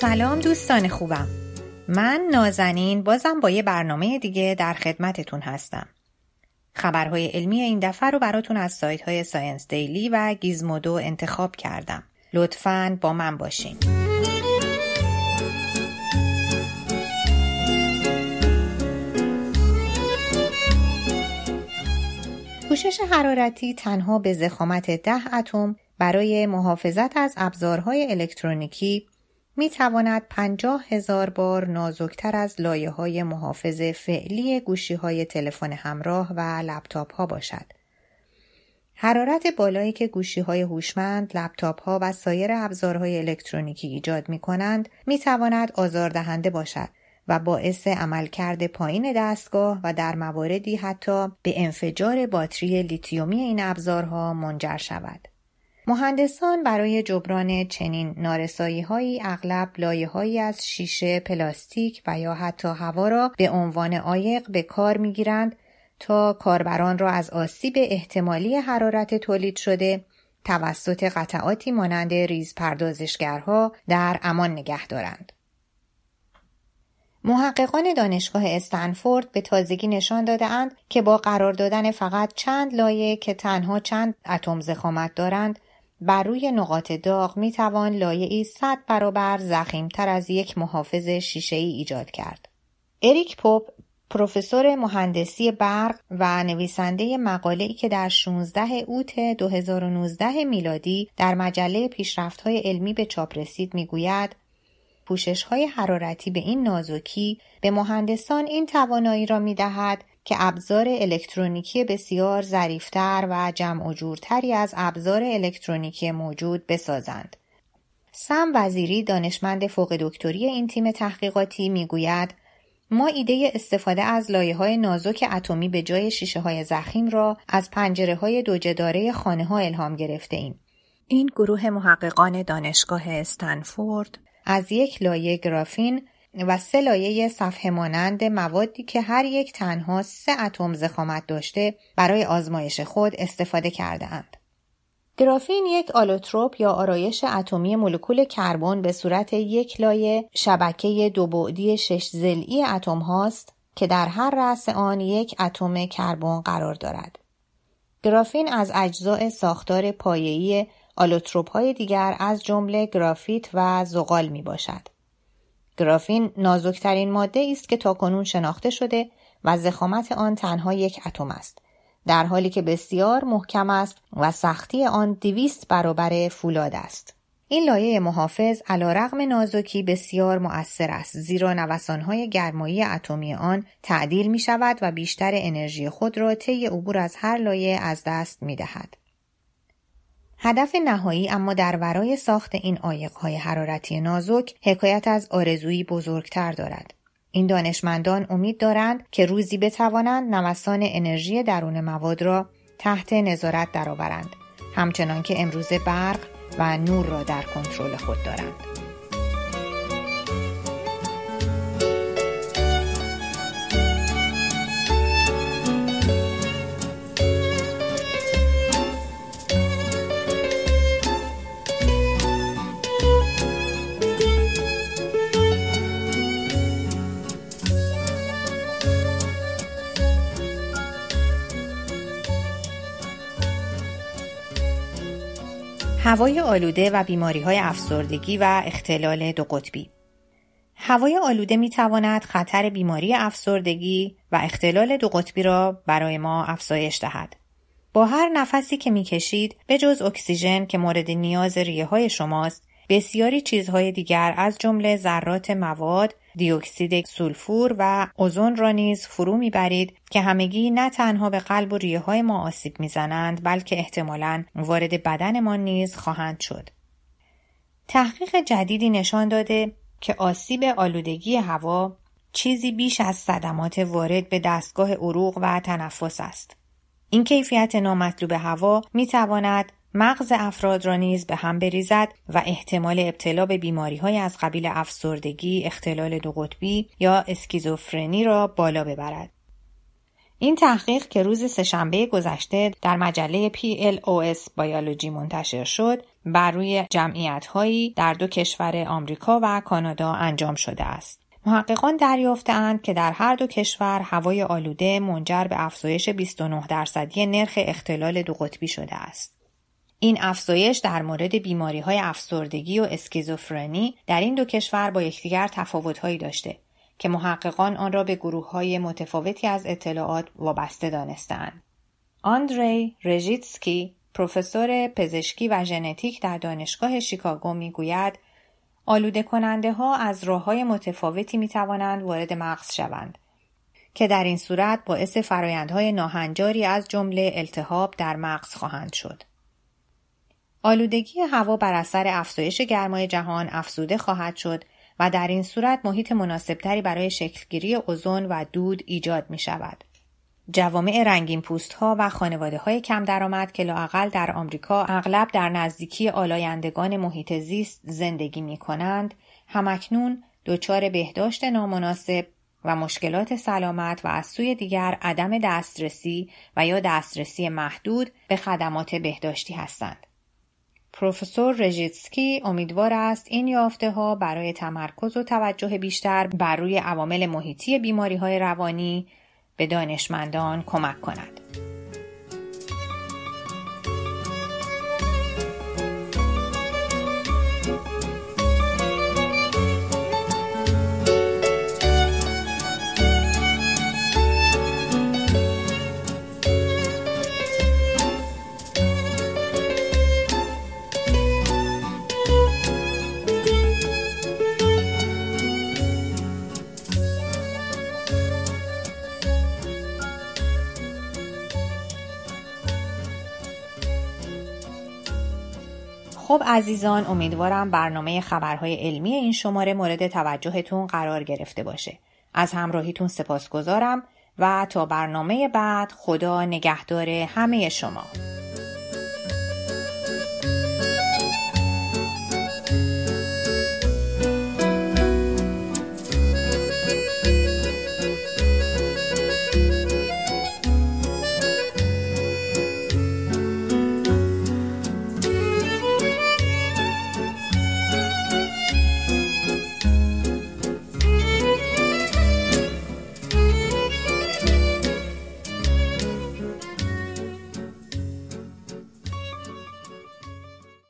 سلام دوستان خوبم. من نازنین بازم با یه برنامه دیگه در خدمتتون هستم. خبرهای علمی این دفعه رو براتون از سایت های Science Daily و Gizmodo انتخاب کردم. لطفاً با من باشین. پوشش حرارتی تنها به ضخامت ده اتم برای محافظت از ابزارهای الکترونیکی می تواند پنجاه هزار بار نازکتر از لایه های محافظ فعلی گوشی های تلفن همراه و لپتاپ ها باشد. حرارت بالایی که گوشی های هوشمند، لپتاپ ها و سایر ابزارهای الکترونیکی ایجاد می کنند می تواند آزاردهنده باشد و باعث عملکرد پایین دستگاه و در مواردی حتی به انفجار باتری لیتیومی این ابزارها منجر شود. مهندسان برای جبران چنین نارسایی هایی اغلب لایه هایی از شیشه، پلاستیک و یا حتی هوا را به عنوان عایق به کار می گیرند تا کاربران را از آسیب احتمالی حرارت تولید شده توسط قطعاتی مانند ریز پردازشگرها در امان نگه دارند. محققان دانشگاه استنفورد به تازگی نشان دادهاند که با قرار دادن فقط چند لایه که تنها چند اتم زخامت دارند بر روی نقاط داغ می توان لایه 100 برابر زخیمتر از یک محافظ شیشه ای ایجاد کرد. اریک پوپ پروفسور مهندسی برق و نویسنده مقاله‌ای که در 16 اوت 2019 میلادی در مجله پیشرفت‌های علمی به چاپ رسید می‌گوید پوشش های حرارتی به این نازکی به مهندسان این توانایی را می دهد که ابزار الکترونیکی بسیار ظریفتر و جمع و جورتری از ابزار الکترونیکی موجود بسازند. سم وزیری دانشمند فوق دکتری این تیم تحقیقاتی می‌گوید ما ایده استفاده از لایه های نازک اتمی به جای شیشه های زخیم را از پنجره های دوجداره خانه ها الهام گرفته ایم. این گروه محققان دانشگاه استنفورد از یک لایه گرافین و سه لایه صفحه مانند موادی که هر یک تنها سه اتم زخامت داشته برای آزمایش خود استفاده کرده اند. گرافین یک آلوتروپ یا آرایش اتمی مولکول کربن به صورت یک لایه شبکه دو بعدی شش ضلعی اتم هاست که در هر رأس آن یک اتم کربن قرار دارد. گرافین از اجزای ساختار پایه‌ای آلوتروپ های دیگر از جمله گرافیت و زغال می باشد. گرافین نازکترین ماده است که تاکنون شناخته شده و ضخامت آن تنها یک اتم است. در حالی که بسیار محکم است و سختی آن دویست برابر فولاد است. این لایه محافظ علا رقم نازکی بسیار مؤثر است زیرا نوسانهای گرمایی اتمی آن تعدیل می شود و بیشتر انرژی خود را طی عبور از هر لایه از دست می دهد. هدف نهایی اما در ورای ساخت این آیقهای حرارتی نازک حکایت از آرزویی بزرگتر دارد. این دانشمندان امید دارند که روزی بتوانند نوسان انرژی درون مواد را تحت نظارت درآورند همچنان که امروز برق و نور را در کنترل خود دارند. هوای آلوده و بیماری های افسردگی و اختلال دو قطبی هوای آلوده می تواند خطر بیماری افسردگی و اختلال دو قطبی را برای ما افزایش دهد. با هر نفسی که می کشید به جز اکسیژن که مورد نیاز ریه های شماست بسیاری چیزهای دیگر از جمله ذرات مواد دیوکسید سولفور و اوزون را نیز فرو می‌برید که همگی نه تنها به قلب و ریه های ما آسیب می‌زنند بلکه احتمالا وارد بدن ما نیز خواهند شد. تحقیق جدیدی نشان داده که آسیب آلودگی هوا چیزی بیش از صدمات وارد به دستگاه عروق و تنفس است. این کیفیت نامطلوب هوا می تواند مغز افراد را نیز به هم بریزد و احتمال ابتلا به بیماری های از قبیل افسردگی، اختلال دو قطبی یا اسکیزوفرنی را بالا ببرد. این تحقیق که روز سهشنبه گذشته در مجله PLOS بایولوژی منتشر شد بر روی جمعیت هایی در دو کشور آمریکا و کانادا انجام شده است. محققان دریافتند که در هر دو کشور هوای آلوده منجر به افزایش 29 درصدی نرخ اختلال دو قطبی شده است. این افزایش در مورد بیماری های افسردگی و اسکیزوفرنی در این دو کشور با یکدیگر تفاوتهایی داشته که محققان آن را به گروه های متفاوتی از اطلاعات وابسته دانستند. آندری رژیتسکی پروفسور پزشکی و ژنتیک در دانشگاه شیکاگو می‌گوید آلوده کننده ها از راه های متفاوتی می توانند وارد مغز شوند که در این صورت باعث فرایندهای ناهنجاری از جمله التهاب در مغز خواهند شد. آلودگی هوا بر اثر افزایش گرمای جهان افزوده خواهد شد و در این صورت محیط مناسبتری برای شکلگیری اوزون و دود ایجاد می شود. جوامع رنگین پوست ها و خانواده های کم درآمد که لاقل در آمریکا اغلب در نزدیکی آلایندگان محیط زیست زندگی می کنند همکنون دچار بهداشت نامناسب و مشکلات سلامت و از سوی دیگر عدم دسترسی و یا دسترسی محدود به خدمات بهداشتی هستند. پروفسور رژیتسکی امیدوار است این یافته ها برای تمرکز و توجه بیشتر بر روی عوامل محیطی بیماری های روانی به دانشمندان کمک کند. خب عزیزان امیدوارم برنامه خبرهای علمی این شماره مورد توجهتون قرار گرفته باشه. از همراهیتون سپاس گذارم و تا برنامه بعد خدا نگهدار همه شما.